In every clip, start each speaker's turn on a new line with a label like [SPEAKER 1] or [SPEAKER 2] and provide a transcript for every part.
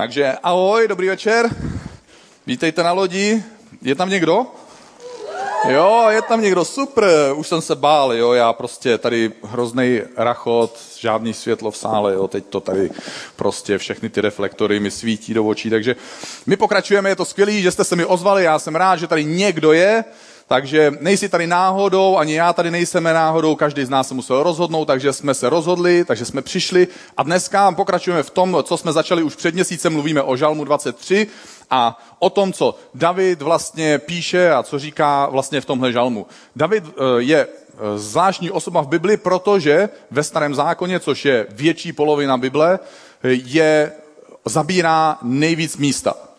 [SPEAKER 1] Takže ahoj, dobrý večer. Vítejte na lodi. Je tam někdo? Jo, je tam někdo, super, už jsem se bál, jo, já prostě tady hrozný rachot, žádný světlo v sále, jo, teď to tady prostě všechny ty reflektory mi svítí do očí, takže my pokračujeme, je to skvělý, že jste se mi ozvali, já jsem rád, že tady někdo je, takže nejsi tady náhodou, ani já tady nejsme náhodou, každý z nás se musel rozhodnout, takže jsme se rozhodli, takže jsme přišli a dneska pokračujeme v tom, co jsme začali už před měsícem, mluvíme o Žalmu 23 a o tom, co David vlastně píše a co říká vlastně v tomhle žalmu. David eh, je eh, zvláštní osoba v Bibli, protože ve starém zákoně, což je větší polovina Bible, je, zabírá nejvíc místa.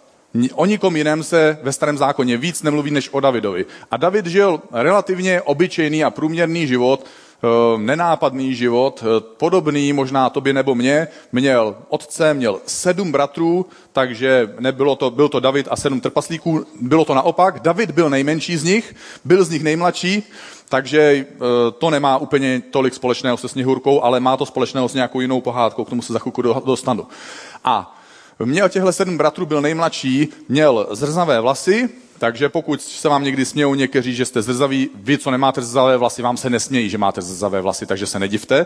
[SPEAKER 1] O nikom jiném se ve starém zákoně víc nemluví než o Davidovi. A David žil relativně obyčejný a průměrný život, eh, nenápadný život, eh, podobný možná tobě nebo mě. Měl otce, měl sedm bratrů, takže nebylo to, byl to David a sedm trpaslíků, bylo to naopak. David byl nejmenší z nich, byl z nich nejmladší, takže eh, to nemá úplně tolik společného se Sněhurkou, ale má to společného s nějakou jinou pohádkou, k tomu se za chvilku dostanu. A Měl těchto sedm bratrů, byl nejmladší, měl zrzavé vlasy, takže pokud se vám někdy smějou někteří, že jste zrzaví, vy, co nemáte zrzavé vlasy, vám se nesmějí, že máte zrzavé vlasy, takže se nedivte.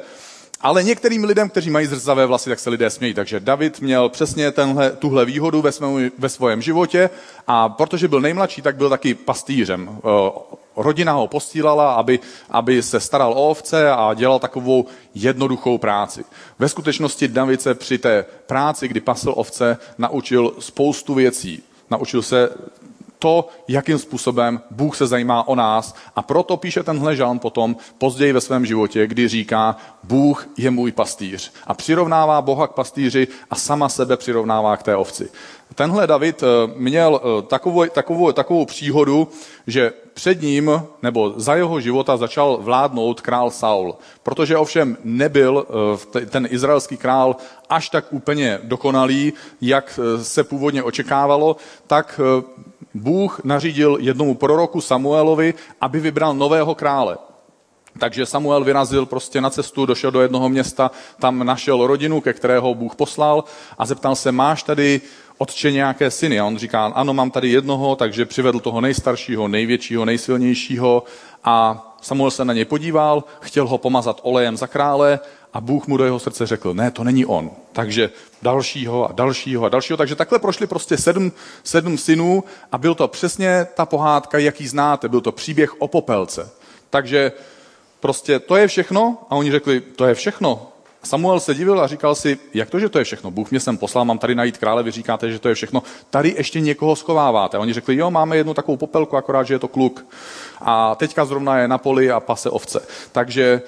[SPEAKER 1] Ale některým lidem, kteří mají zrzavé vlasy, tak se lidé smějí. Takže David měl přesně tenhle, tuhle výhodu ve, svém, ve svém životě a protože byl nejmladší, tak byl taky pastýřem. Rodina ho postílala, aby, aby se staral o ovce a dělal takovou jednoduchou práci. Ve skutečnosti David se při té práci, kdy pasl ovce, naučil spoustu věcí. Naučil se to, jakým způsobem Bůh se zajímá o nás a proto píše tenhle žalm potom později ve svém životě, kdy říká, Bůh je můj pastýř a přirovnává Boha k pastýři a sama sebe přirovnává k té ovci. Tenhle David eh, měl eh, takovou, takovou, takovou příhodu, že před ním nebo za jeho života začal vládnout král Saul. Protože ovšem nebyl eh, ten izraelský král až tak úplně dokonalý, jak se původně očekávalo, tak Bůh nařídil jednomu proroku Samuelovi, aby vybral nového krále. Takže Samuel vyrazil prostě na cestu, došel do jednoho města, tam našel rodinu, ke kterého Bůh poslal a zeptal se, máš tady otče nějaké syny? A on říká, ano, mám tady jednoho, takže přivedl toho nejstaršího, největšího, nejsilnějšího a Samuel se na něj podíval, chtěl ho pomazat olejem za krále a Bůh mu do jeho srdce řekl, ne, to není on. Takže dalšího a dalšího a dalšího. Takže takhle prošli prostě sedm, sedm synů a byl to přesně ta pohádka, jaký znáte. Byl to příběh o popelce. Takže prostě to je všechno a oni řekli, to je všechno. Samuel se divil a říkal si, jak to, že to je všechno? Bůh mě sem poslal, mám tady najít krále, vy říkáte, že to je všechno. Tady ještě někoho schováváte. A oni řekli, jo, máme jednu takovou popelku, akorát, že je to kluk. A teďka zrovna je na poli a pase ovce. Takže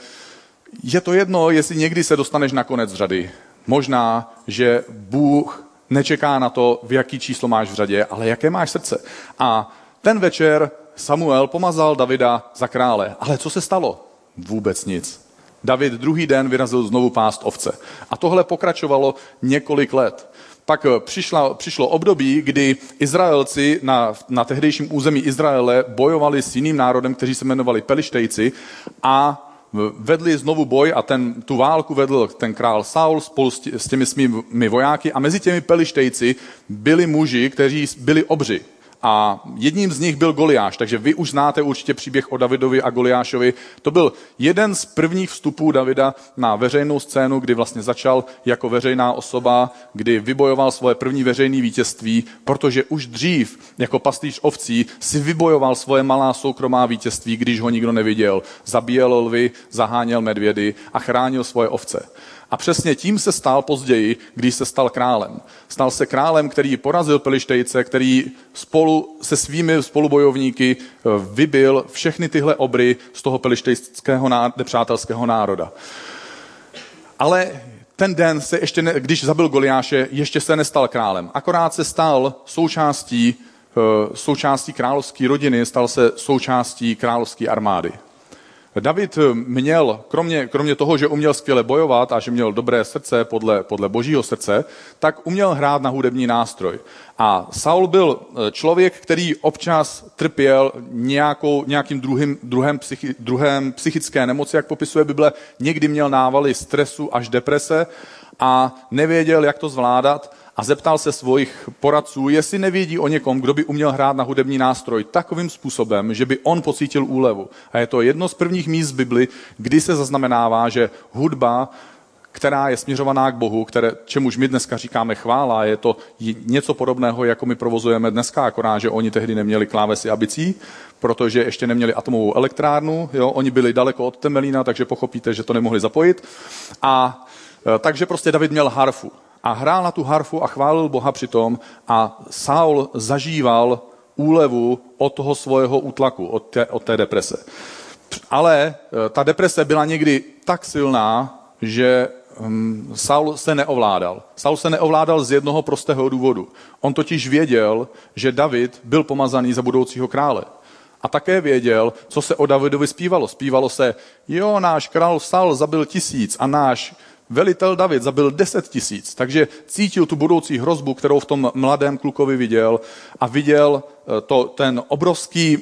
[SPEAKER 1] je to jedno, jestli někdy se dostaneš na konec řady. Možná, že Bůh nečeká na to, v jaký číslo máš v řadě, ale jaké máš srdce. A ten večer Samuel pomazal Davida za krále. Ale co se stalo? Vůbec nic. David druhý den vyrazil znovu pást ovce. A tohle pokračovalo několik let. Pak přišla, přišlo období, kdy Izraelci na, na tehdejším území Izraele bojovali s jiným národem, kteří se jmenovali Pelištejci a vedli znovu boj a ten, tu válku vedl ten král Saul spolu s těmi svými vojáky a mezi těmi pelištejci byli muži, kteří byli obři. A jedním z nich byl Goliáš, takže vy už znáte určitě příběh o Davidovi a Goliášovi. To byl jeden z prvních vstupů Davida na veřejnou scénu, kdy vlastně začal jako veřejná osoba, kdy vybojoval svoje první veřejné vítězství, protože už dřív jako pastýř ovcí si vybojoval svoje malá soukromá vítězství, když ho nikdo neviděl. Zabíjel lvy, zaháněl medvědy a chránil svoje ovce. A přesně tím se stal později, když se stal králem. Stal se králem, který porazil Pelištejce, který spolu se svými spolubojovníky eh, vybil všechny tyhle obry z toho pelištejského nepřátelského národa. Ale ten den se ještě, ne, když zabil Goliáše, ještě se nestal králem. Akorát se stal součástí, eh, součástí královské rodiny, stal se součástí královské armády. David měl, kromě, kromě toho, že uměl skvěle bojovat a že měl dobré srdce podle, podle božího srdce, tak uměl hrát na hudební nástroj. A Saul byl eh, člověk, který občas trpěl nějakou, nějakým druhým, druhem, psychi, druhem psychické nemoci, jak popisuje Bible. Někdy měl návaly stresu až deprese a nevěděl, jak to zvládat a zeptal se svých poradců, jestli nevědí o někom, kdo by uměl hrát na hudební nástroj takovým způsobem, že by on pocítil úlevu. A je to jedno z prvních míst Bibli, kdy se zaznamenává, že hudba která je směřovaná k Bohu, které, čemuž my dneska říkáme chvála, je to něco podobného, jako my provozujeme dneska, akorát, že oni tehdy neměli klávesy a bicí, protože ještě neměli atomovou elektrárnu, jo? oni byli daleko od Temelína, takže pochopíte, že to nemohli zapojit. A e, takže prostě David měl harfu a hrál na tu harfu a chválil Boha přitom a Saul zažíval úlevu od toho svého útlaku, od té, od té deprese. Ale e, ta deprese byla někdy tak silná, že um, Saul se neovládal. Saul se neovládal z jednoho prostého důvodu. On totiž věděl, že David byl pomazaný za budoucího krále. A také věděl, co se o Davidovi zpívalo. Zpívalo se, jo, náš král Saul zabil tisíc a náš velitel David zabil deset tisíc. Takže cítil tu budoucí hrozbu, kterou v tom mladém klukovi viděl a viděl eh, to, ten obrovský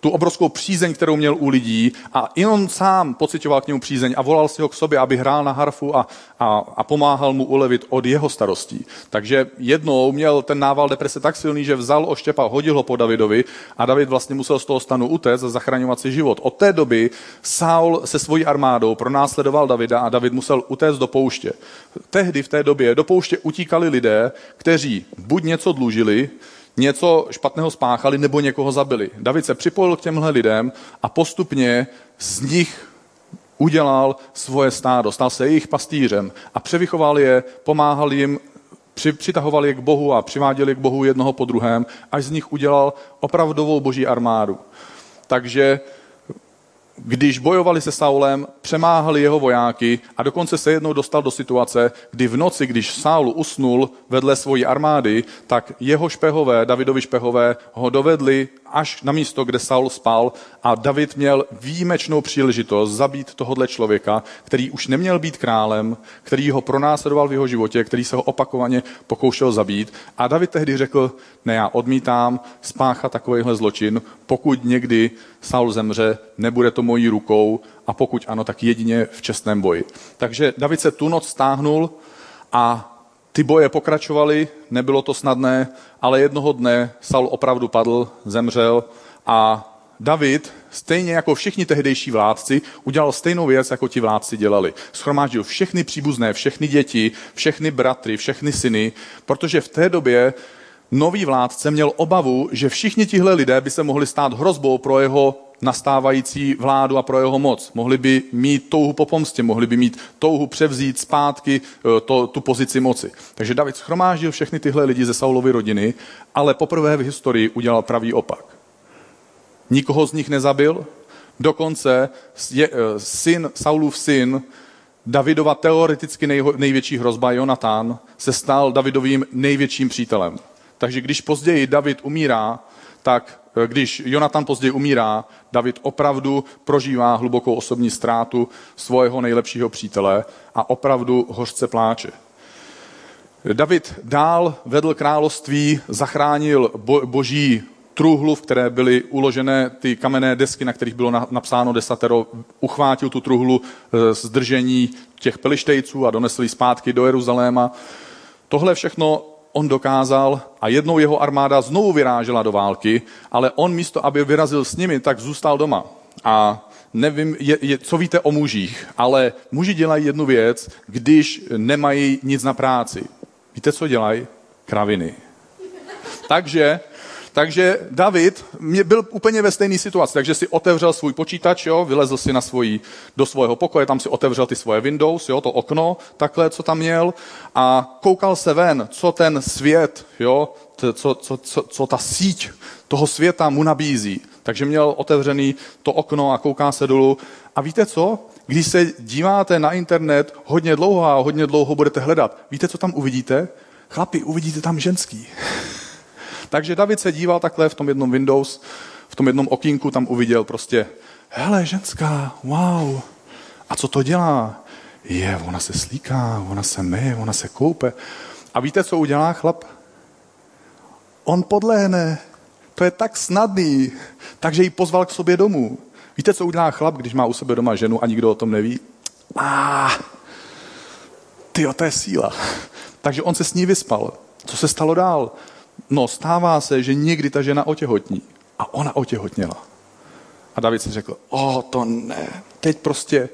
[SPEAKER 1] tu obrovskou přízeň, kterou měl u lidí a i on sám pocitoval k němu přízeň a volal si ho k sobě, aby hrál na harfu a, a, a pomáhal mu ulevit od jeho starostí. Takže jednou měl ten nával deprese tak silný, že vzal oštěpa, hodil ho po Davidovi a David vlastně musel z toho stanu utéct a zachraňovat si život. Od té doby Saul se svojí armádou pronásledoval Davida a David musel utéct do pouště. Tehdy v té době do pouště utíkali lidé, kteří buď něco dlužili, něco špatného spáchali nebo někoho zabili. David se připojil k těmhle lidem a postupně z nich udělal svoje stádo, stal se jejich pastýřem a převychoval je, pomáhal jim, při, přitahoval je k Bohu a přiváděl je k Bohu jednoho po druhém, až z nich udělal opravdovou boží armádu. Takže když bojovali se Saulem, přemáhali jeho vojáky a dokonce se jednou dostal do situace, kdy v noci, když Saul usnul vedle svojí armády, tak jeho špehové, Davidovi špehové, ho dovedli až na místo, kde Saul spal a David měl výjimečnou příležitost zabít tohohle člověka, který už neměl být králem, který ho pronásledoval v jeho životě, který se ho opakovaně pokoušel zabít. A David tehdy řekl, ne, já odmítám spáchat takovýhle zločin, pokud někdy Saul zemře, nebude to mojí rukou a pokud ano, tak jedině v čestném boji. Takže David se tu noc stáhnul a ty boje pokračovaly, nebylo to snadné, ale jednoho dne Saul opravdu padl, zemřel a David, stejně jako všichni tehdejší vládci, udělal stejnou věc, jako ti vládci dělali. Schromáždil všechny příbuzné, všechny děti, všechny bratry, všechny syny, protože v té době nový vládce měl obavu, že všichni tihle lidé by se mohli stát hrozbou pro jeho nastávající vládu a pro jeho moc. Mohli by mít touhu po pomstě, mohli by mít touhu převzít zpátky eh, to, tu pozici moci. Takže David schromáždil všechny tyhle lidi ze Saulovy rodiny, ale poprvé v historii udělal pravý opak. Nikoho z nich nezabil, dokonce je, eh, syn, Saulův syn, Davidova teoreticky nejho, největší hrozba, Jonatán, se stal Davidovým největším přítelem. Takže když později David umírá, tak když Jonatan později umírá, David opravdu prožívá hlubokou osobní ztrátu svého nejlepšího přítele a opravdu hořce pláče. David dál vedl království, zachránil bo, boží truhlu, v které byly uložené ty kamenné desky, na kterých bylo napsáno desatero, uchvátil tu truhlu eh, z držení těch pelištejců a donesl ji zpátky do Jeruzaléma. Tohle všechno on dokázal a jednou jeho armáda znovu vyrážela do války, ale on místo, aby vyrazil s nimi, tak zůstal doma. A nevím, je, je, co víte o mužích, ale muži dělají jednu věc, když nemají nic na práci. Víte, co dělají? Kraviny. Takže takže David byl úplně ve stejné situaci, takže si otevřel svůj počítač, jo, vylezl si na svojí, do svého pokoje, tam si otevřel ty svoje Windows, jo, to okno, takhle, co tam měl a koukal se ven, co ten svět, jo, co, co, co, co ta síť toho světa mu nabízí. Takže měl otevřený to okno a kouká se dolů. A víte co? Když se díváte na internet hodně dlouho a hodně dlouho budete hledat, víte, co tam uvidíte? Chlapi, uvidíte tam ženský. Takže David se díval takhle v tom jednom Windows, v tom jednom okýnku tam uviděl prostě, hele, ženská, wow, a co to dělá? Je, ona se slíká, ona se myje, ona se koupe. A víte, co udělá chlap? On podlehne. To je tak snadný. Takže ji pozval k sobě domů. Víte, co udělá chlap, když má u sebe doma ženu a nikdo o tom neví? A ah, ty, to je síla. Takže on se s ní vyspal. Co se stalo dál? No, stává se, že někdy ta žena otěhotní. A ona otěhotněla. A David si řekl, o, to ne, teď prostě.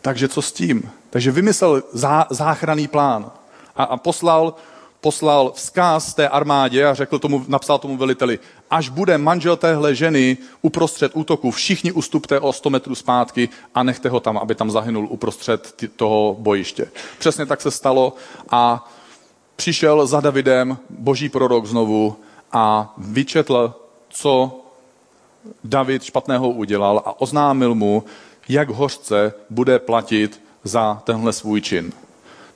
[SPEAKER 1] Takže co s tím? Takže vymyslel zá, záchranný plán a, a poslal, poslal vzkaz té armádě a řekl tomu, napsal tomu veliteli, až bude manžel téhle ženy uprostřed útoku, všichni ustupte o 100 metrů zpátky a nechte ho tam, aby tam zahynul uprostřed toho bojiště. Přesně tak se stalo a přišel za Davidem boží prorok znovu a vyčetl, co David špatného udělal a oznámil mu, jak hořce bude platit za tenhle svůj čin.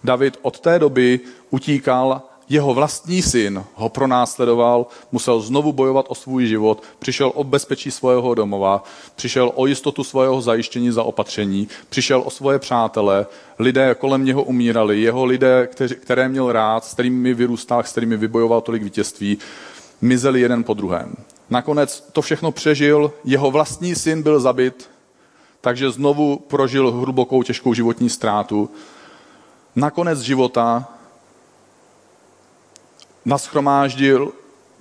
[SPEAKER 1] David od té doby utíkal, jeho vlastní syn ho pronásledoval, musel znovu bojovat o svůj život, přišel o bezpečí svého domova, přišel o jistotu svého zajištění za opatření, přišel o svoje přátele, lidé kolem něho umírali, jeho lidé, které měl rád, s kterými vyrůstal, s kterými vybojoval tolik vítězství, mizeli jeden po druhém. Nakonec to všechno přežil, jeho vlastní syn byl zabit, takže znovu prožil hlubokou těžkou životní ztrátu. Nakonec života naschromáždil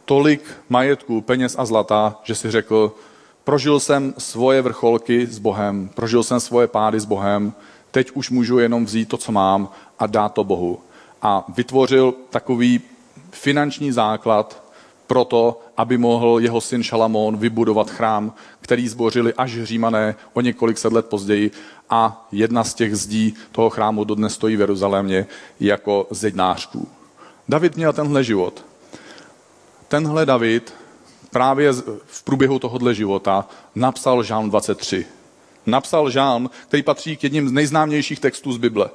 [SPEAKER 1] tolik majetku, peněz a zlata, že si řekl, prožil jsem svoje vrcholky s Bohem, prožil jsem svoje pády s Bohem, teď už můžu jenom vzít to, co mám a dát to Bohu. A vytvořil takový finanční základ proto, aby mohl jeho syn Šalamón vybudovat chrám, který zbořili až římané o několik set let později a jedna z těch zdí toho chrámu dodnes stojí v Jeruzalémě jako zednářků. David měl tenhle život. Tenhle David právě v průběhu tohohle života napsal Žálm 23. Napsal Žálm, který patří k jedním z nejznámějších textů z Bible.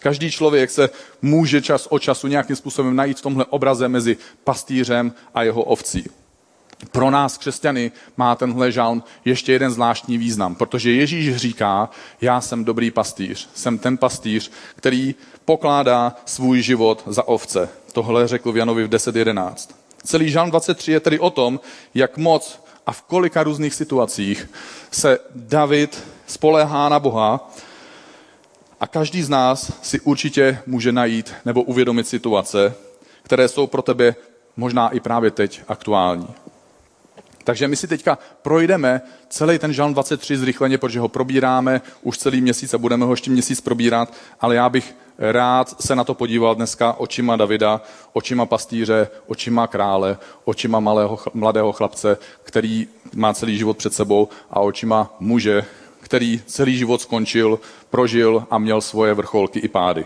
[SPEAKER 1] Každý člověk se může čas od času nějakým způsobem najít v tomhle obraze mezi pastýřem a jeho ovcí. Pro nás, křesťany, má tenhle žalm ještě jeden zvláštní význam, protože Ježíš říká, já jsem dobrý pastýř, jsem ten pastýř, který pokládá svůj život za ovce. Tohle řekl v Janovi v 10.11. Celý žalm 23 je tedy o tom, jak moc a v kolika různých situacích se David spolehá na Boha a každý z nás si určitě může najít nebo uvědomit situace, které jsou pro tebe možná i právě teď aktuální. Takže my si teďka projdeme celý ten žalm 23 zrychleně, protože ho probíráme už celý měsíc a budeme ho ještě měsíc probírat, ale já bych rád se na to podíval dneska očima Davida, očima pastýře, očima krále, očima malého, mladého chlapce, který má celý život před sebou a očima muže, který celý život skončil, prožil a měl svoje vrcholky i pády.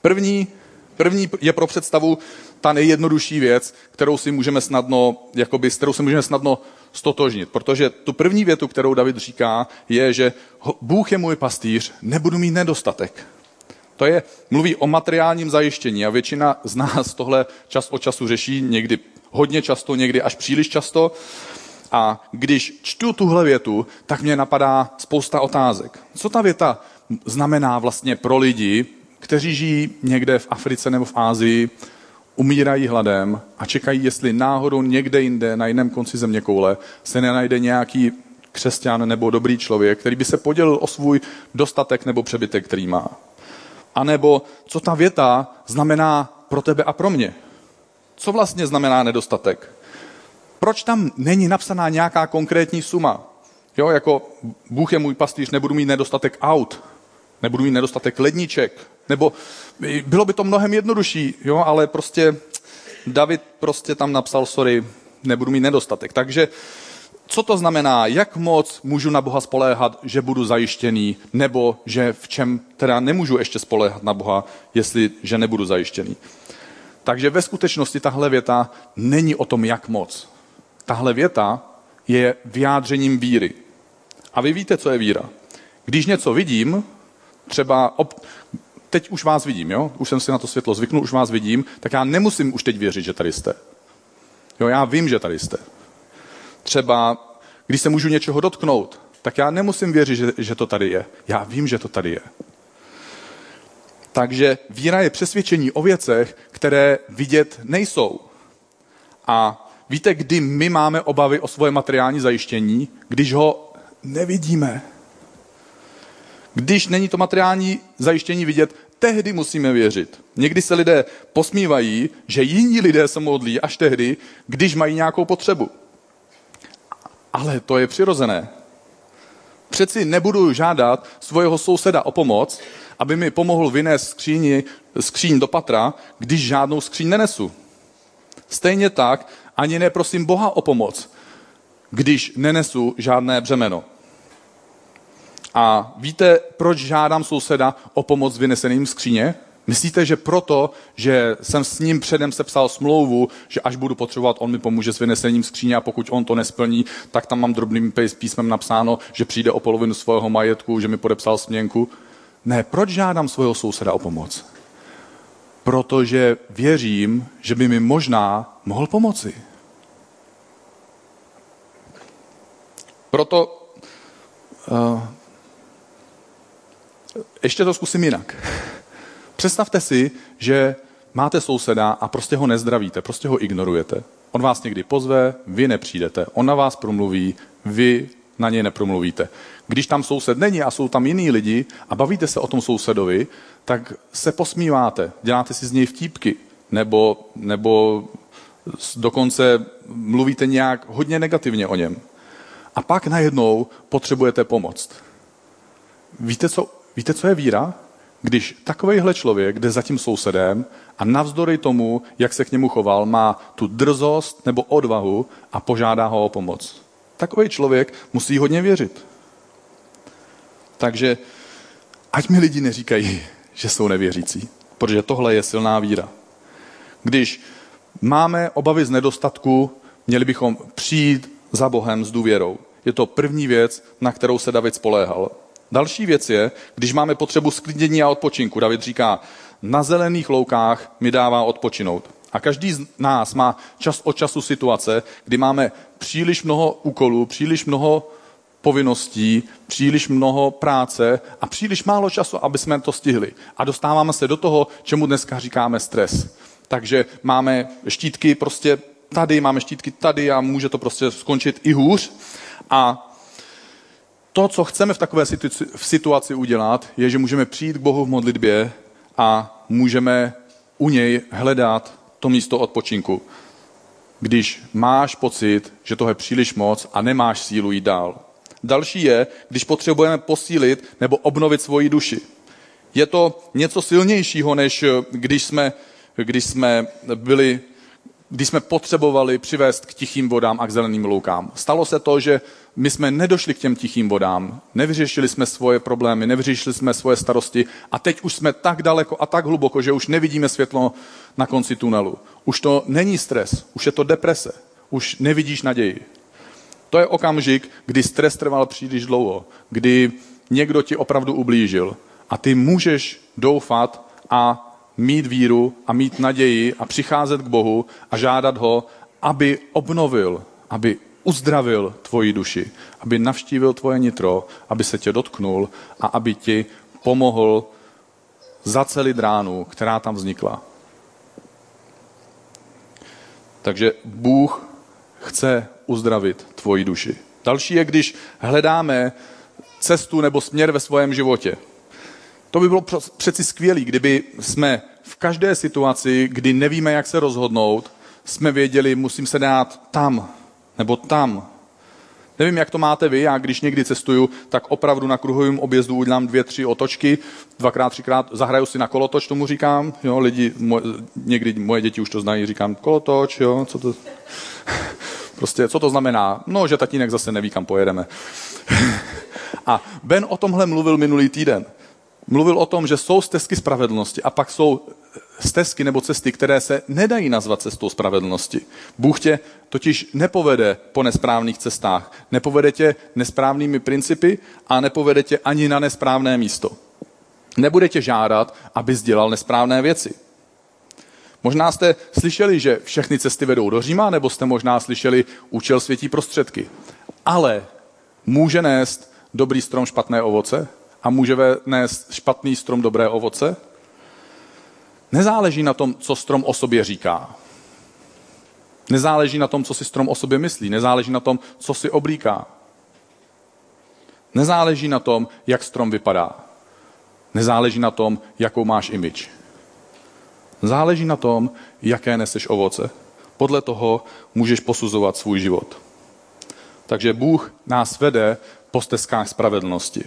[SPEAKER 1] První, první je pro představu ta nejjednodušší věc, kterou si můžeme snadno, jakoby, s kterou si můžeme snadno stotožnit. Protože tu první větu, kterou David říká, je, že Bůh je můj pastýř, nebudu mít nedostatek. To je, mluví o materiálním zajištění a většina z nás tohle čas od času řeší, někdy hodně často, někdy až příliš často. A když čtu tuhle větu, tak mě napadá spousta otázek. Co ta věta znamená vlastně pro lidi, kteří žijí někde v Africe nebo v Ázii, umírají hladem a čekají, jestli náhodou někde jinde, na jiném konci země koule, se nenajde nějaký křesťan nebo dobrý člověk, který by se podělil o svůj dostatek nebo přebytek, který má. A nebo co ta věta znamená pro tebe a pro mě. Co vlastně znamená nedostatek? Proč tam není napsaná nějaká konkrétní suma? Jo, jako Bůh je můj pastýř, nebudu mít nedostatek aut, nebudu mít nedostatek ledniček, nebo bylo by to mnohem jednodušší, jo, ale prostě David prostě tam napsal, sorry, nebudu mít nedostatek. Takže co to znamená, jak moc můžu na Boha spoléhat, že budu zajištěný, nebo že v čem teda nemůžu ještě spoléhat na Boha, jestli že nebudu zajištěný. Takže ve skutečnosti tahle věta není o tom, jak moc. Tahle věta je vyjádřením víry. A vy víte, co je víra. Když něco vidím, třeba ob... teď už vás vidím, jo? už jsem si na to světlo zvyknul, už vás vidím, tak já nemusím už teď věřit, že tady jste. Jo, já vím, že tady jste. Třeba, když se můžu něčeho dotknout, tak já nemusím věřit, že, že to tady je. Já vím, že to tady je. Takže víra je přesvědčení o věcech, které vidět nejsou. A víte, kdy my máme obavy o svoje materiální zajištění? Když ho nevidíme. Když není to materiální zajištění vidět, tehdy musíme věřit. Někdy se lidé posmívají, že jiní lidé se modlí až tehdy, když mají nějakou potřebu. Ale to je přirozené. Přeci nebudu žádat svého souseda o pomoc, aby mi pomohl vynést skříni, skříň do patra, když žádnou skříň nenesu. Stejně tak ani neprosím Boha o pomoc, když nenesu žádné břemeno. A víte, proč žádám souseda o pomoc vyneseným skříně? Myslíte, že proto, že jsem s ním předem sepsal smlouvu, že až budu potřebovat, on mi pomůže s vynesením skříně a pokud on to nesplní, tak tam mám drobným písmem napsáno, že přijde o polovinu svého majetku, že mi podepsal směnku? Ne, proč žádám svého souseda o pomoc? Protože věřím, že by mi možná mohl pomoci. Proto uh, ještě to zkusím jinak. Představte si, že máte souseda a prostě ho nezdravíte, prostě ho ignorujete. On vás někdy pozve, vy nepřijdete. On na vás promluví, vy na něj nepromluvíte. Když tam soused není a jsou tam jiní lidi a bavíte se o tom sousedovi, tak se posmíváte, děláte si z něj vtípky, nebo, nebo dokonce mluvíte nějak hodně negativně o něm. A pak najednou potřebujete pomoc. Víte, co, víte, co je víra? Když takovejhle člověk jde za tím sousedem a navzdory tomu, jak se k němu choval, má tu drzost nebo odvahu a požádá ho o pomoc. Takový člověk musí hodně věřit. Takže ať mi lidi neříkají, že jsou nevěřící, protože tohle je silná víra. Když máme obavy z nedostatku, měli bychom přijít za Bohem s důvěrou. Je to první věc, na kterou se David spoléhal. Další věc je, když máme potřebu sklidnění a odpočinku. David říká, na zelených loukách mi dává odpočinout. A každý z nás má čas od času situace, kdy máme příliš mnoho úkolů, příliš mnoho povinností, příliš mnoho práce a příliš málo času, aby jsme to stihli. A dostáváme se do toho, čemu dneska říkáme stres. Takže máme štítky prostě tady, máme štítky tady a může to prostě skončit i hůř. A to, co chceme v takové situaci, v situaci udělat, je, že můžeme přijít k Bohu v modlitbě a můžeme u něj hledat to místo odpočinku. Když máš pocit, že to je příliš moc a nemáš sílu jít dál. Další je, když potřebujeme posílit nebo obnovit svoji duši. Je to něco silnějšího, než když jsme, když jsme byli když jsme potřebovali přivést k tichým vodám a k zeleným loukám. Stalo se to, že my jsme nedošli k těm tichým vodám, nevyřešili jsme svoje problémy, nevyřešili jsme svoje starosti a teď už jsme tak daleko a tak hluboko, že už nevidíme světlo na konci tunelu. Už to není stres, už je to deprese, už nevidíš naději. To je okamžik, kdy stres trval příliš dlouho, kdy někdo ti opravdu ublížil a ty můžeš doufat a mít víru a mít naději a přicházet k Bohu a žádat ho, aby obnovil, aby uzdravil tvoji duši, aby navštívil tvoje nitro, aby se tě dotknul a aby ti pomohl zacelit ránu, která tam vznikla. Takže Bůh chce uzdravit tvoji duši. Další je, když hledáme cestu nebo směr ve svém životě. To by bylo přeci skvělé, kdyby jsme v každé situaci, kdy nevíme, jak se rozhodnout, jsme věděli, musím se dát tam nebo tam. Nevím, jak to máte vy, já když někdy cestuju, tak opravdu na kruhovém objezdu udělám dvě, tři otočky, dvakrát, třikrát zahraju si na kolotoč, tomu říkám, jo, lidi, moje, někdy moje děti už to znají, říkám kolotoč, jo, co to, prostě, co to znamená? No, že tatínek zase neví, kam pojedeme. A Ben o tomhle mluvil minulý týden mluvil o tom, že jsou stezky spravedlnosti a pak jsou stezky nebo cesty, které se nedají nazvat cestou spravedlnosti. Bůh tě totiž nepovede po nesprávných cestách, nepovede tě nesprávnými principy a nepovede tě ani na nesprávné místo. Nebude tě žádat, abys dělal nesprávné věci. Možná jste slyšeli, že všechny cesty vedou do Říma, nebo jste možná slyšeli účel světí prostředky. Ale může nést dobrý strom špatné ovoce? A může nést špatný strom dobré ovoce? Nezáleží na tom, co strom o sobě říká. Nezáleží na tom, co si strom o sobě myslí. Nezáleží na tom, co si oblíká. Nezáleží na tom, jak strom vypadá. nezáleží na tom, jakou máš imič. Záleží na tom, jaké neseš ovoce. Podle toho můžeš posuzovat svůj život. Takže Bůh nás vede po stezkách spravedlnosti.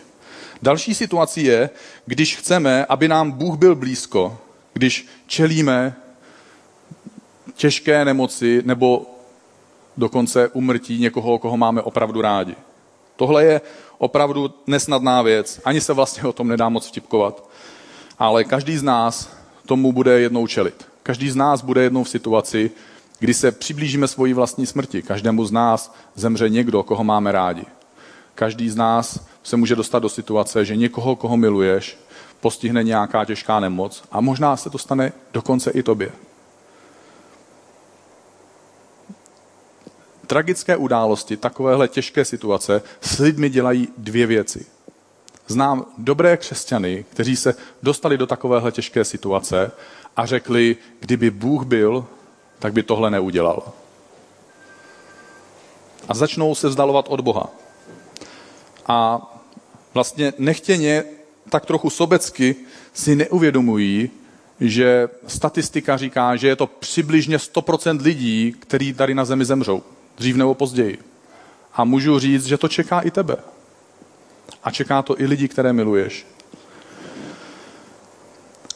[SPEAKER 1] Další situací je, když chceme, aby nám Bůh byl blízko, když čelíme těžké nemoci nebo dokonce umrtí někoho, koho máme opravdu rádi. Tohle je opravdu nesnadná věc. Ani se vlastně o tom nedá moc vtipkovat. Ale každý z nás tomu bude jednou čelit. Každý z nás bude jednou v situaci, kdy se přiblížíme svoji vlastní smrti. Každému z nás zemře někdo, koho máme rádi. Každý z nás se může dostat do situace, že někoho, koho miluješ, postihne nějaká těžká nemoc a možná se to stane dokonce i tobě. Tragické události, takovéhle těžké situace s lidmi dělají dvě věci. Znám dobré křesťany, kteří se dostali do takovéhle těžké situace a řekli, kdyby Bůh byl, tak by tohle neudělal. A začnou se vzdalovat od Boha. A vlastně nechtěně, tak trochu sobecky si neuvědomují, že statistika říká, že je to přibližně 100% lidí, kteří tady na zemi zemřou. Dřív nebo později. A můžu říct, že to čeká i tebe. A čeká to i lidi, které miluješ.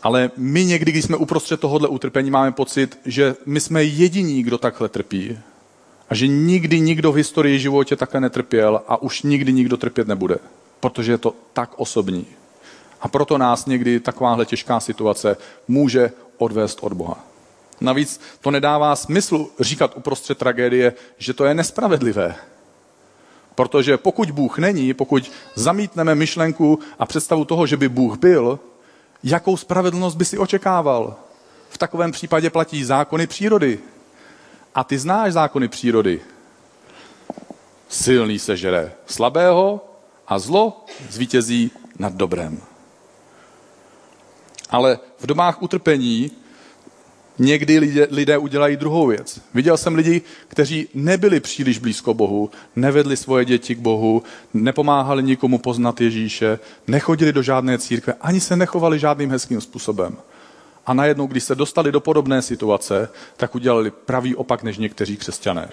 [SPEAKER 1] Ale my někdy, když jsme uprostřed tohohle utrpení, máme pocit, že my jsme jediní, kdo takhle trpí. A že nikdy nikdo v historii životě takhle netrpěl a už nikdy nikdo trpět nebude. Protože je to tak osobní. A proto nás někdy takováhle těžká situace může odvést od Boha. Navíc to nedává smysl říkat uprostřed tragédie, že to je nespravedlivé. Protože pokud Bůh není, pokud zamítneme myšlenku a představu toho, že by Bůh byl, jakou spravedlnost by si očekával? V takovém případě platí zákony přírody. A ty znáš zákony přírody. Silný se žere slabého a zlo zvítězí nad dobrem. Ale v dobách utrpení někdy lidé, lidé udělají druhou věc. Viděl jsem lidi, kteří nebyli příliš blízko Bohu, nevedli svoje děti k Bohu, nepomáhali nikomu poznat Ježíše, nechodili do žádné církve, ani se nechovali žádným hezkým způsobem. A najednou, když se dostali do podobné situace, tak udělali pravý opak než někteří křesťané.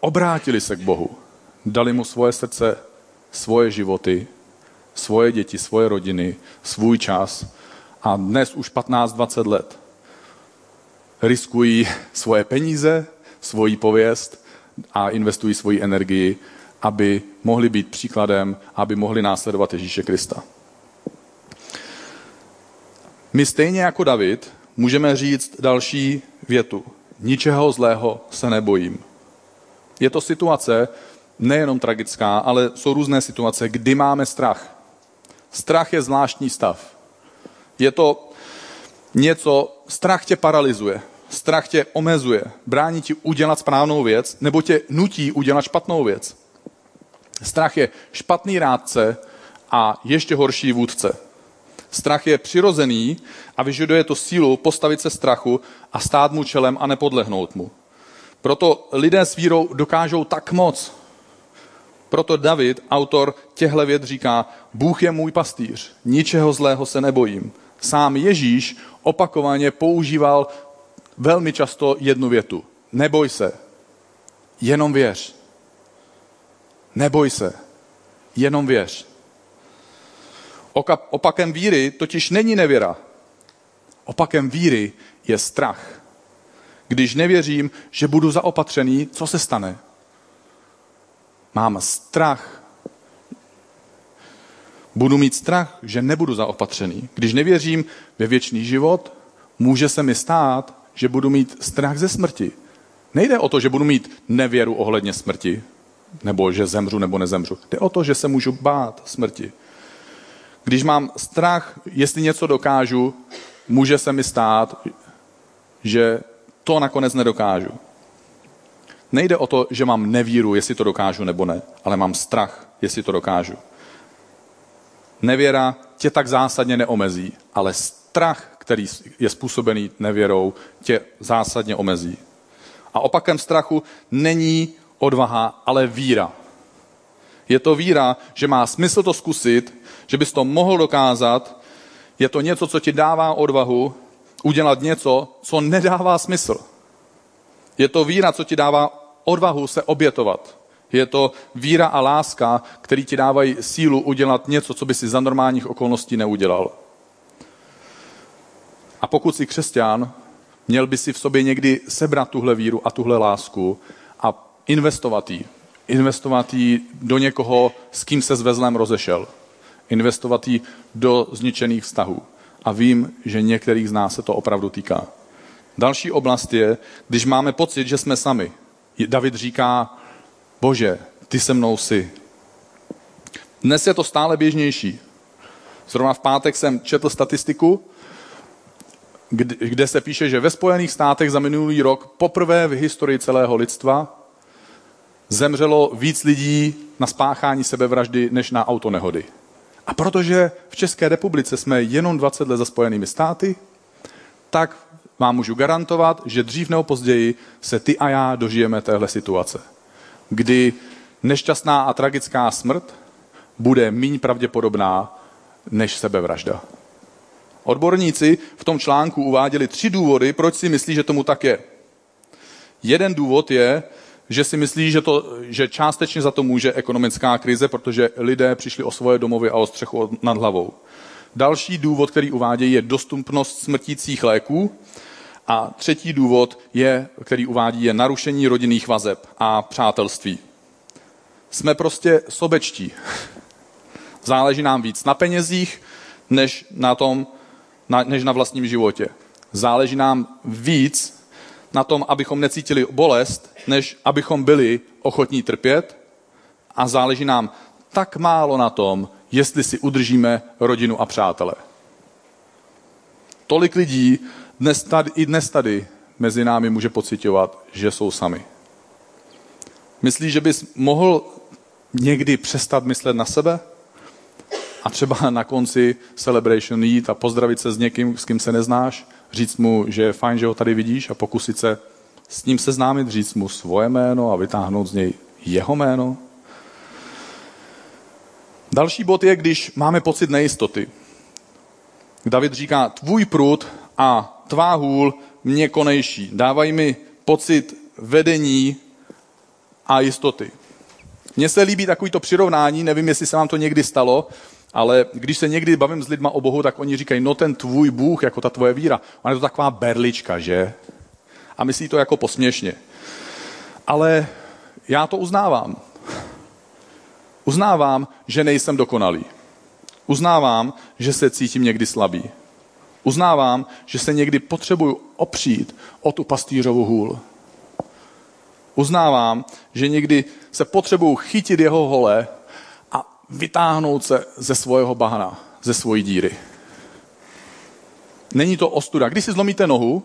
[SPEAKER 1] Obrátili se k Bohu, dali mu svoje srdce, svoje životy, svoje děti, svoje rodiny, svůj čas a dnes už 15-20 let riskují svoje peníze, svoji pověst a investují svoji energii, aby mohli být příkladem, aby mohli následovat Ježíše Krista. My stejně jako David můžeme říct další větu. Ničeho zlého se nebojím. Je to situace nejenom tragická, ale jsou různé situace, kdy máme strach. Strach je zvláštní stav. Je to něco, strach tě paralyzuje. Strach tě omezuje, brání ti udělat správnou věc, nebo tě nutí udělat špatnou věc. Strach je špatný rádce a ještě horší vůdce. Strach je přirozený a vyžaduje to sílu postavit se strachu a stát mu čelem a nepodlehnout mu. Proto lidé s vírou dokážou tak moc. Proto David, autor těchto věd, říká, Bůh je můj pastýř, ničeho zlého se nebojím. Sám Ježíš opakovaně používal velmi často jednu větu. Neboj se, jenom věř. Neboj se, jenom věř. Opakem víry totiž není nevěra. Opakem víry je strach. Když nevěřím, že budu zaopatřený, co se stane? Mám strach. Budu mít strach, že nebudu zaopatřený. Když nevěřím ve věčný život, může se mi stát, že budu mít strach ze smrti. Nejde o to, že budu mít nevěru ohledně smrti, nebo že zemřu nebo nezemřu. Jde o to, že se můžu bát smrti. Když mám strach, jestli něco dokážu, může se mi stát, že to nakonec nedokážu. Nejde o to, že mám nevíru, jestli to dokážu nebo ne, ale mám strach, jestli to dokážu. Nevěra tě tak zásadně neomezí, ale strach, který je způsobený nevěrou, tě zásadně omezí. A opakem strachu není odvaha, ale víra. Je to víra, že má smysl to zkusit, že bys to mohl dokázat, Je to něco, co ti dává odvahu udělat něco, co nedává smysl. Je to víra, co ti dává odvahu se obětovat. Je to víra a láska, který ti dávají sílu udělat něco, co by si za normálních okolností neudělal. A pokud jsi křesťan, měl by si v sobě někdy sebrat tuhle víru a tuhle lásku a investovat ji. Investovat ji do někoho, s kým se s vezlem rozešel. Investovat ji do zničených vztahů. A vím, že některých z nás se to opravdu týká. Další oblast je, když máme pocit, že jsme sami. David říká, bože, ty se mnou jsi. Dnes je to stále běžnější. Zrovna v pátek jsem četl statistiku, kde se píše, že ve Spojených státech za minulý rok poprvé v historii celého lidstva zemřelo víc lidí na spáchání sebevraždy než na autonehody. A protože v České republice jsme jenom 20 let za Spojenými státy, tak vám můžu garantovat, že dřív nebo později se ty a já dožijeme téhle situace, kdy nešťastná a tragická smrt bude méně pravděpodobná než sebevražda. Odborníci v tom článku uváděli tři důvody, proč si myslí, že tomu tak je. Jeden důvod je, že si myslí, že, to, že částečně za to může ekonomická krize, protože lidé přišli o svoje domovy a o střechu nad hlavou. Další důvod, který uvádějí, je dostupnost smrtících léků. A třetí důvod, je, který uvádí, je narušení rodinných vazeb a přátelství. Jsme prostě sobečtí. Záleží nám víc na penězích, než na tom, na, než na vlastním životě. Záleží nám víc na tom, abychom necítili bolest, než abychom byli ochotní trpět. A záleží nám tak málo na tom, jestli si udržíme rodinu a přátele. Tolik lidí dnes tady, i dnes tady mezi námi může pocitovat, že jsou sami. Myslíš, že bys mohl někdy přestat myslet na sebe? A třeba na konci celebration jít a pozdravit se s někým, s kým se neznáš, říct mu, že je fajn, že ho tady vidíš a pokusit se s ním seznámit, říct mu svoje jméno a vytáhnout z něj jeho jméno. Další bod je, když máme pocit nejistoty. David říká, tvůj prut a tvá hůl mě konejší. Dávají mi pocit vedení a jistoty. Mně se líbí takovýto přirovnání, nevím, jestli se vám to někdy stalo, ale když se někdy bavím s lidma o Bohu, tak oni říkají, no ten tvůj Bůh, jako ta tvoje víra, ona je to taková berlička, že? A myslí to jako posměšně. Ale já to uznávám. Uznávám, že nejsem dokonalý. Uznávám, že se cítím někdy slabý. Uznávám, že se někdy potřebuju opřít o tu pastýřovu hůl. Uznávám, že někdy se potřebuju chytit jeho hole a vytáhnout se ze svého bahna, ze svojí díry. Není to ostuda. Když si zlomíte nohu,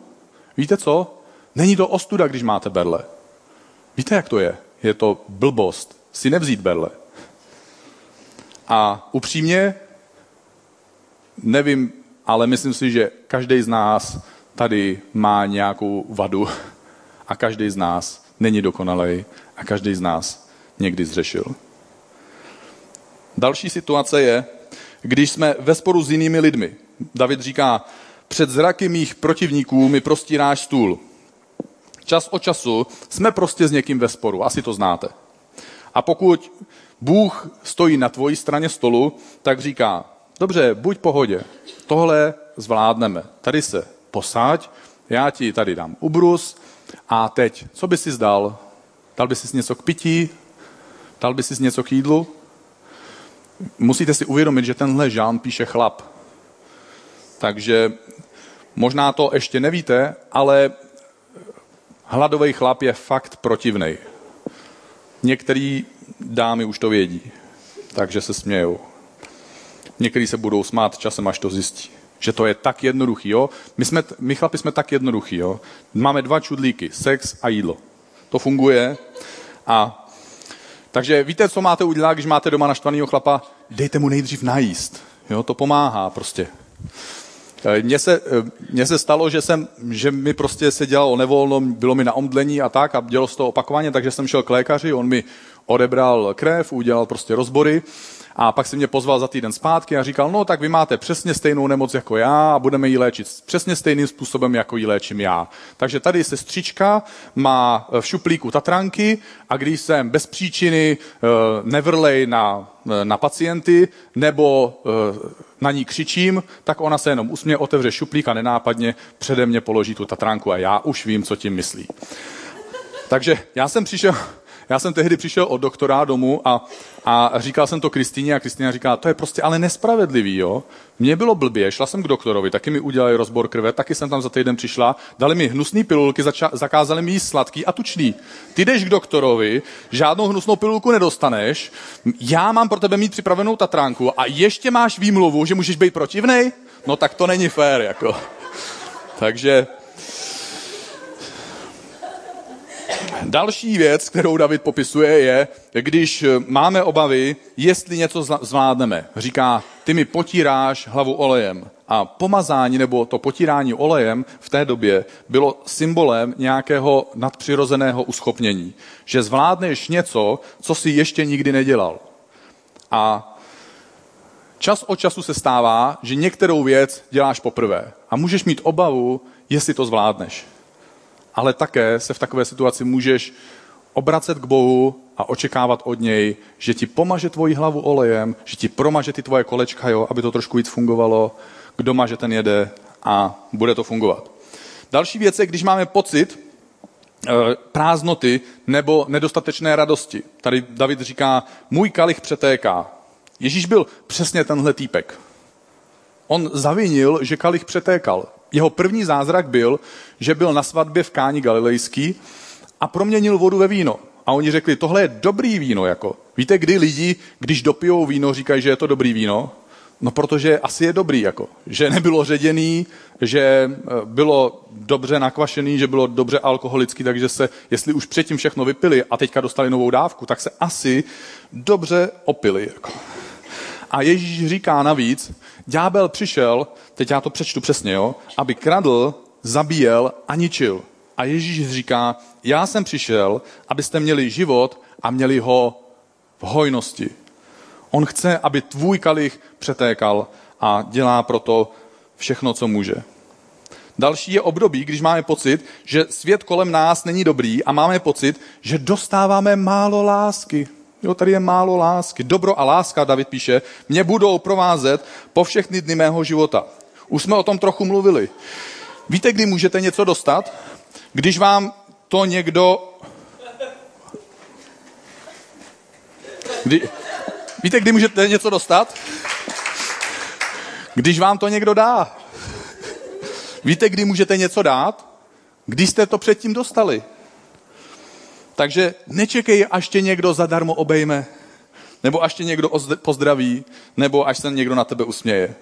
[SPEAKER 1] víte co? Není to ostuda, když máte berle. Víte, jak to je? Je to blbost si nevzít berle. A upřímně, nevím, ale myslím si, že každý z nás tady má nějakou vadu a každý z nás není dokonalý a každý z nás někdy zřešil. Další situace je, když jsme ve sporu s jinými lidmi. David říká, před zraky mých protivníků mi prostíráš stůl. Čas od času jsme prostě s někým ve sporu, asi to znáte. A pokud Bůh stojí na tvojí straně stolu, tak říká, dobře, buď pohodě, tohle zvládneme. Tady se posáď, já ti tady dám ubrus a teď, co by si zdal? Dal by si něco k pití? Dal by si něco k jídlu? Musíte si uvědomit, že tenhle žán píše chlap. Takže možná to ještě nevíte, ale hladový chlap je fakt protivnej. Některý dámy už to vědí, takže se smějou. Někteří se budou smát časem, až to zjistí. Že to je tak jednoduchý, jo? My, jsme, my chlapi jsme tak jednoduchý, jo? Máme dva čudlíky, sex a jídlo. To funguje. A takže víte, co máte udělat, když máte doma naštvaného chlapa? Dejte mu nejdřív najíst. Jo? To pomáhá prostě. Eh, mně se, eh, mně se stalo, že, jsem, že mi prostě se dělalo nevolno, bylo mi na omdlení a tak a dělo se to opakovaně, takže jsem šel k lékaři, on mi odebral krev, udělal prostě rozbory a pak si mě pozval za týden zpátky a říkal, no tak vy máte přesně stejnou nemoc jako já a budeme ji léčit přesně stejným způsobem, jako ji léčím já. Takže tady sestřička má v šuplíku tatranky a když jsem bez příčiny uh, nevrlej na, na pacienty nebo na ní křičím, tak ona se jenom usmě, otevře šuplík a nenápadně přede mě položí tu tatránku a já už vím, co tím myslí. Takže já jsem přišel, já jsem tehdy přišel od doktora domů a, a říkal jsem to Kristýně a Kristýna říká, to je prostě ale nespravedlivý, jo. Mně bylo blbě, šla jsem k doktorovi, taky mi udělali rozbor krve, taky jsem tam za týden přišla, dali mi hnusné pilulky, zača- zakázali mi jíst sladký a tučný. Ty jdeš k doktorovi, žádnou hnusnou pilulku nedostaneš, já mám pro tebe mít připravenou tatránku a ještě máš výmluvu, že můžeš být protivnej? No tak to není fér, jako. Takže Další věc, kterou David popisuje, je, když máme obavy, jestli něco zvládneme. Říká, ty mi potíráš hlavu olejem. A pomazání nebo to potírání olejem v té době bylo symbolem nějakého nadpřirozeného uschopnění. Že zvládneš něco, co si ještě nikdy nedělal. A čas od času se stává, že některou věc děláš poprvé. A můžeš mít obavu, jestli to zvládneš ale také se v takové situaci můžeš obracet k Bohu a očekávat od něj, že ti pomaže tvoji hlavu olejem, že ti promaže ty tvoje kolečka, jo, aby to trošku víc fungovalo. Kdo má, že ten jede a bude to fungovat. Další věc je, když máme pocit e, prázdnoty nebo nedostatečné radosti. Tady David říká, můj kalich přetéká. Ježíš byl přesně tenhle týpek. On zavinil, že kalich přetékal. Jeho první zázrak byl, že byl na svatbě v Káni Galilejský a proměnil vodu ve víno. A oni řekli, tohle je dobrý víno. Jako. Víte, kdy lidi, když dopijou víno, říkají, že je to dobrý víno? No protože asi je dobrý, jako. že nebylo ředěný, že e, bylo dobře nakvašený, že bylo dobře alkoholický, takže se, jestli už předtím všechno vypili a teďka dostali novou dávku, tak se asi dobře opili. Jako. A Ježíš říká navíc, ďábel přišel, teď já to přečtu přesně, jo, aby kradl, zabíjel a ničil. A Ježíš říká, já jsem přišel, abyste měli život a měli ho v hojnosti. On chce, aby tvůj kalich přetékal a dělá proto všechno, co může. Další je období, když máme pocit, že svět kolem nás není dobrý a máme pocit, že dostáváme málo lásky. Jo, tady je málo lásky. Dobro a láska, David píše, mě budou provázet po všechny dny mého života. Už jsme o tom trochu mluvili. Víte, kdy můžete něco dostat? Když vám to někdo... Kdy... Víte, kdy můžete něco dostat? Když vám to někdo dá. Víte, kdy můžete něco dát? Když jste to předtím dostali. Takže nečekej, až tě někdo zadarmo obejme, nebo až tě někdo pozdraví, nebo až se někdo na tebe usměje.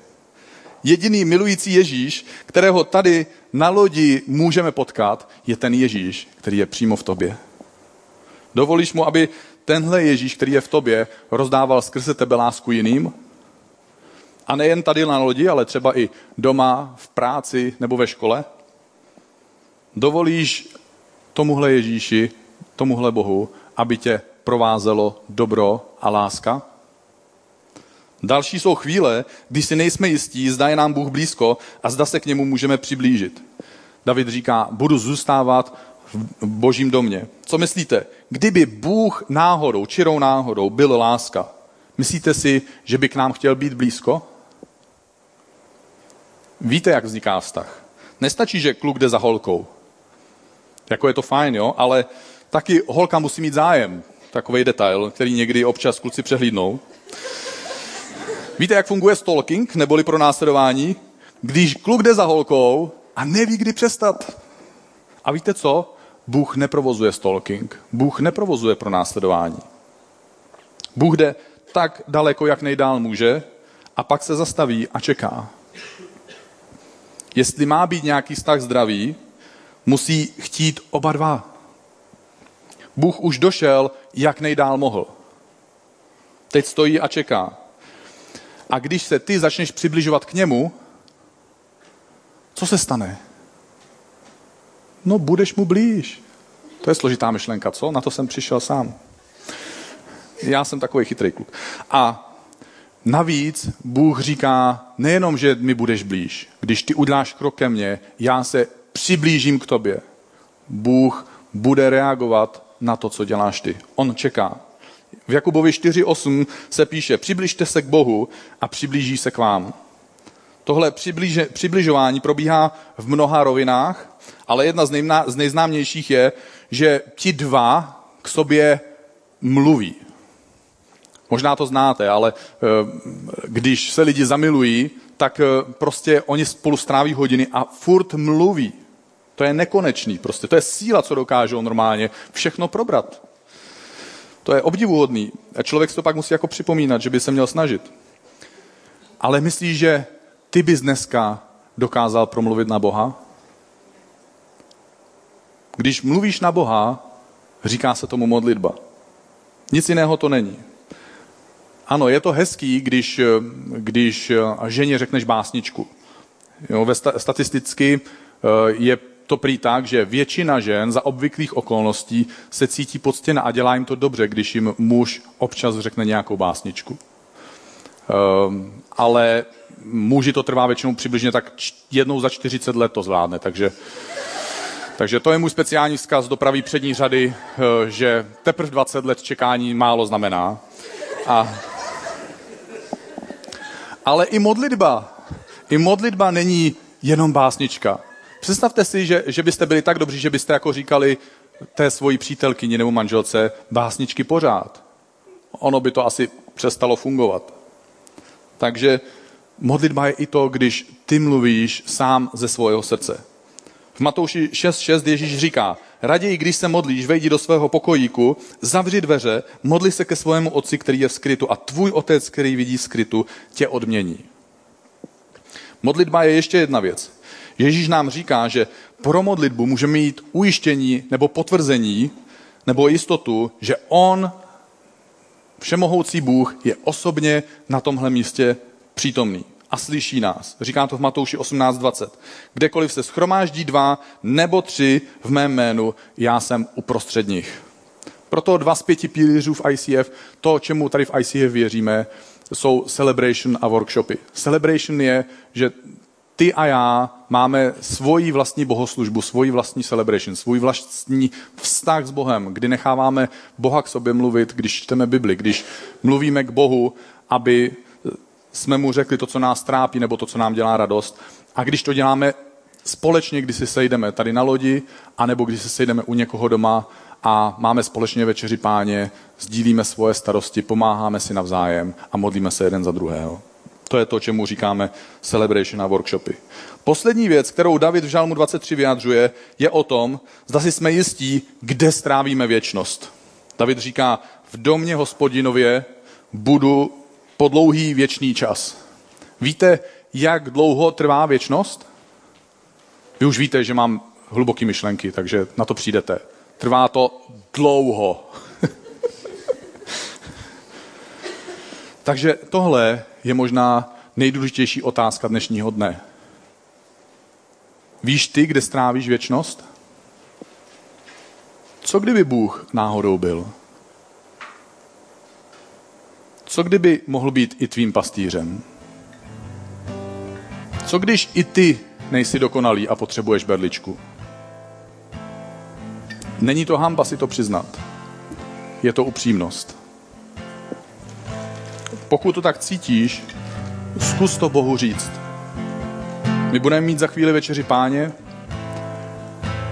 [SPEAKER 1] Jediný milující Ježíš, kterého tady na lodi můžeme potkat, je ten Ježíš, který je přímo v tobě. Dovolíš mu, aby tenhle Ježíš, který je v tobě, rozdával skrze tebe lásku jiným? A nejen tady na lodi, ale třeba i doma, v práci nebo ve škole? Dovolíš tomuhle Ježíši tomuhle Bohu, aby tě provázelo dobro a láska? Další jsou chvíle, kdy si nejsme jistí, zda je nám Bůh blízko a zda se k němu můžeme přiblížit. David říká, budu zůstávat v božím domě. Co myslíte? Kdyby Bůh náhodou, čirou náhodou, byl láska, myslíte si, že by k nám chtěl být blízko? Víte, jak vzniká vztah. Nestačí, že kluk jde za holkou. Jako je to fajn, jo, ale taky holka musí mít zájem. Takový detail, který někdy občas kluci přehlídnou. Víte, jak funguje stalking, neboli pro následování? Když kluk jde za holkou a neví, kdy přestat. A víte co? Bůh neprovozuje stalking. Bůh neprovozuje pro následování. Bůh jde tak daleko, jak nejdál může a pak se zastaví a čeká. Jestli má být nějaký vztah zdravý, musí chtít oba dva. Bůh už došel, jak nejdál mohl. Teď stojí a čeká. A když se ty začneš přibližovat k němu, co se stane? No, budeš mu blíž. To je složitá myšlenka, co? Na to jsem přišel sám. Já jsem takový chytrý kluk. A navíc Bůh říká nejenom, že mi budeš blíž. Když ty uděláš krok ke mně, já se přiblížím k tobě. Bůh bude reagovat na to, co děláš ty. On čeká. V Jakubovi 4.8 se píše, přibližte se k Bohu a přiblíží se k vám. Tohle přibliže, přibližování probíhá v mnoha rovinách, ale jedna z, nejmná, z nejznámějších je, že ti dva k sobě mluví. Možná to znáte, ale eh, když se lidi zamilují, tak eh, prostě oni spolu stráví hodiny a furt mluví. To je nekonečný prostě. To je síla, co dokážou normálně všechno probrat. To je obdivuhodný. A člověk si to pak musí jako připomínat, že by se měl snažit. Ale myslíš, že ty bys dneska dokázal promluvit na Boha? Když mluvíš na Boha, říká se tomu modlitba. Nic jiného to není. Ano, je to hezký, když, když ženě řekneš básničku. Jo, ve sta, statisticky eh, je to prý tak, že většina žen za obvyklých okolností se cítí poctěna a dělá jim to dobře, když jim muž občas řekne nějakou básničku. Um, ale muži to trvá většinou přibližně tak jednou za 40 let to zvládne, takže, takže to je můj speciální vzkaz do pravý přední řady, eh, že teprve 20 let čekání málo znamená. A, ale i modlitba, i modlitba není jenom básnička. Představte si, že, že byste byli tak dobří, že byste jako říkali té svojí přítelkyni nebo manželce básničky pořád. Ono by to asi přestalo fungovat. Takže modlitba je i to, když ty mluvíš sám ze svého srdce. V Matouši 6.6 Ježíš říká, raději, když se modlíš, vejdi do svého pokojíku, zavři dveře, modli se ke svému otci, který je v skrytu a tvůj otec, který vidí skrytu, tě odmění. Modlitba je ještě jedna věc. Ježíš nám říká, že pro modlitbu můžeme mít ujištění nebo potvrzení nebo jistotu, že On, všemohoucí Bůh, je osobně na tomhle místě přítomný a slyší nás. Říká to v Matouši 18.20. Kdekoliv se schromáždí dva nebo tři v mém jménu, já jsem uprostřed nich. Proto dva z pěti pilířů v ICF, to, čemu tady v ICF věříme, jsou celebration a workshopy. Celebration je, že ty a já máme svoji vlastní bohoslužbu, svoji vlastní celebration, svůj vlastní vztah s Bohem, kdy necháváme Boha k sobě mluvit, když čteme Bibli, když mluvíme k Bohu, aby jsme mu řekli to, co nás trápí, nebo to, co nám dělá radost. A když to děláme společně, když si sejdeme tady na lodi, anebo když se sejdeme u někoho doma a máme společně večeři páně, sdílíme svoje starosti, pomáháme si navzájem a modlíme se jeden za druhého. To je to, čemu říkáme celebration a workshopy. Poslední věc, kterou David v Žalmu 23 vyjadřuje, je o tom, zda si jsme jistí, kde strávíme věčnost. David říká, v domě hospodinově budu po dlouhý věčný čas. Víte, jak dlouho trvá věčnost? Vy už víte, že mám hluboké myšlenky, takže na to přijdete. Trvá to dlouho. takže tohle je možná nejdůležitější otázka dnešního dne. Víš ty, kde strávíš věčnost? Co kdyby Bůh náhodou byl? Co kdyby mohl být i tvým pastýřem? Co když i ty nejsi dokonalý a potřebuješ berličku? Není to hamba si to přiznat. Je to upřímnost. Pokud to tak cítíš, zkus to Bohu říct. My budeme mít za chvíli večeři páně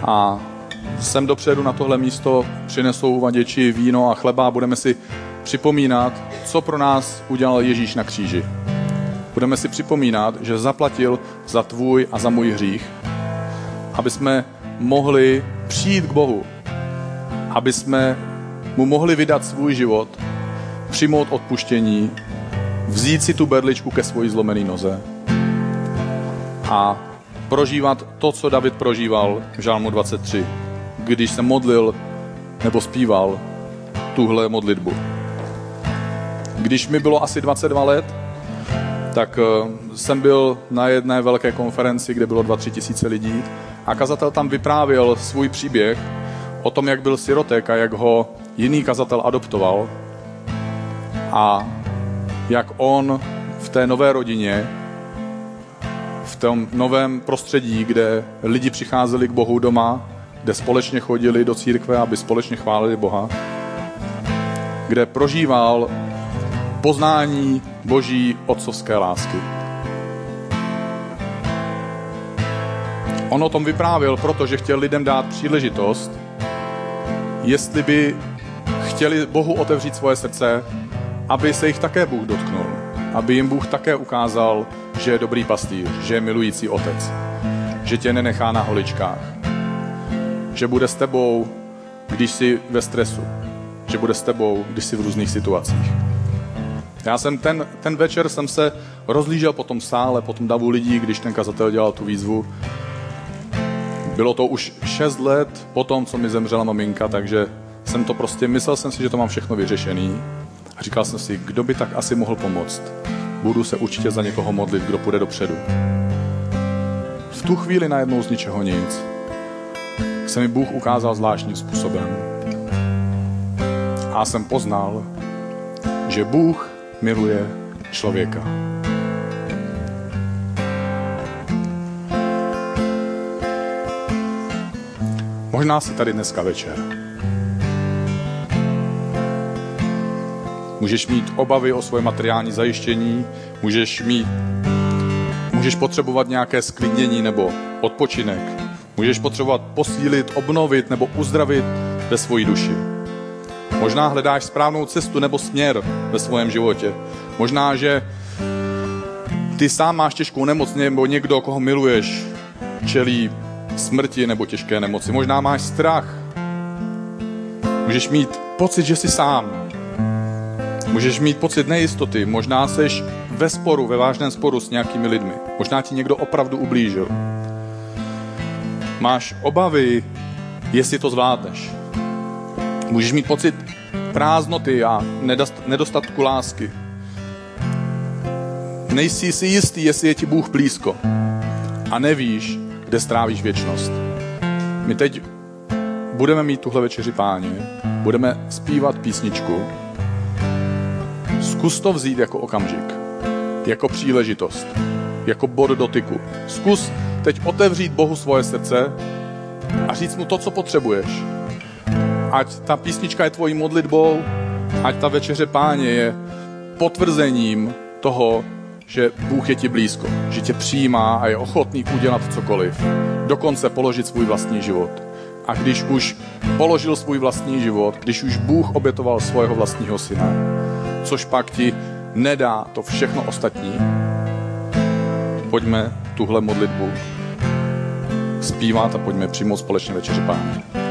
[SPEAKER 1] a sem dopředu na tohle místo přinesou vaděči víno a chleba a budeme si připomínat, co pro nás udělal Ježíš na kříži. Budeme si připomínat, že zaplatil za tvůj a za můj hřích, aby jsme mohli přijít k Bohu, aby jsme mu mohli vydat svůj život, přijmout odpuštění, vzít si tu berličku ke svoji zlomený noze a prožívat to, co David prožíval v Žálmu 23, když se modlil nebo zpíval tuhle modlitbu. Když mi bylo asi 22 let, tak eh, jsem byl na jedné velké konferenci, kde bylo 2-3 tisíce lidí a kazatel tam vyprávěl svůj příběh o tom, jak byl sirotek a jak ho jiný kazatel adoptoval a jak on v té nové rodině, v tom novém prostředí, kde lidi přicházeli k Bohu doma, kde společně chodili do církve, aby společně chválili Boha, kde prožíval poznání boží otcovské lásky. On o tom vyprávěl, protože chtěl lidem dát příležitost, jestli by chtěli Bohu otevřít svoje srdce, aby se jich také Bůh dotknul. Aby jim Bůh také ukázal, že je dobrý pastýř, že je milující otec, že tě nenechá na holičkách, že bude s tebou, když jsi ve stresu, že bude s tebou, když jsi v různých situacích. Já jsem ten, ten večer jsem se rozlížel po tom sále, po tom davu lidí, když ten kazatel dělal tu výzvu. Bylo to už šest let po tom, co mi zemřela maminka, takže jsem to prostě, myslel jsem si, že to mám všechno vyřešený. A říkal jsem si, kdo by tak asi mohl pomoct. Budu se určitě za někoho modlit, kdo půjde dopředu. V tu chvíli najednou z ničeho nic se mi Bůh ukázal zvláštním způsobem. A jsem poznal, že Bůh miluje člověka. Možná si tady dneska večer. Můžeš mít obavy o svoje materiální zajištění, můžeš mít můžeš potřebovat nějaké sklidnění nebo odpočinek. Můžeš potřebovat posílit, obnovit nebo uzdravit ve svoji duši. Možná hledáš správnou cestu nebo směr ve svém životě. Možná, že ty sám máš těžkou nemoc, nebo někdo, koho miluješ, čelí smrti nebo těžké nemoci. Možná máš strach. Můžeš mít pocit, že jsi sám. Můžeš mít pocit nejistoty. Možná seš ve sporu, ve vážném sporu s nějakými lidmi. Možná ti někdo opravdu ublížil. Máš obavy, jestli to zvládneš. Můžeš mít pocit prázdnoty a nedostatku lásky. Nejsi si jistý, jestli je ti Bůh blízko. A nevíš, kde strávíš věčnost. My teď budeme mít tuhle večeři páně, budeme zpívat písničku. Zkus to vzít jako okamžik, jako příležitost, jako bod dotyku. Zkus teď otevřít Bohu svoje srdce a říct mu to, co potřebuješ. Ať ta písnička je tvojí modlitbou, ať ta večeře páně je potvrzením toho, že Bůh je ti blízko, že tě přijímá a je ochotný udělat cokoliv. Dokonce položit svůj vlastní život. A když už položil svůj vlastní život, když už Bůh obětoval svého vlastního syna, což pak ti nedá to všechno ostatní, pojďme tuhle modlitbu zpívat a pojďme přijmout společně večeři Páně.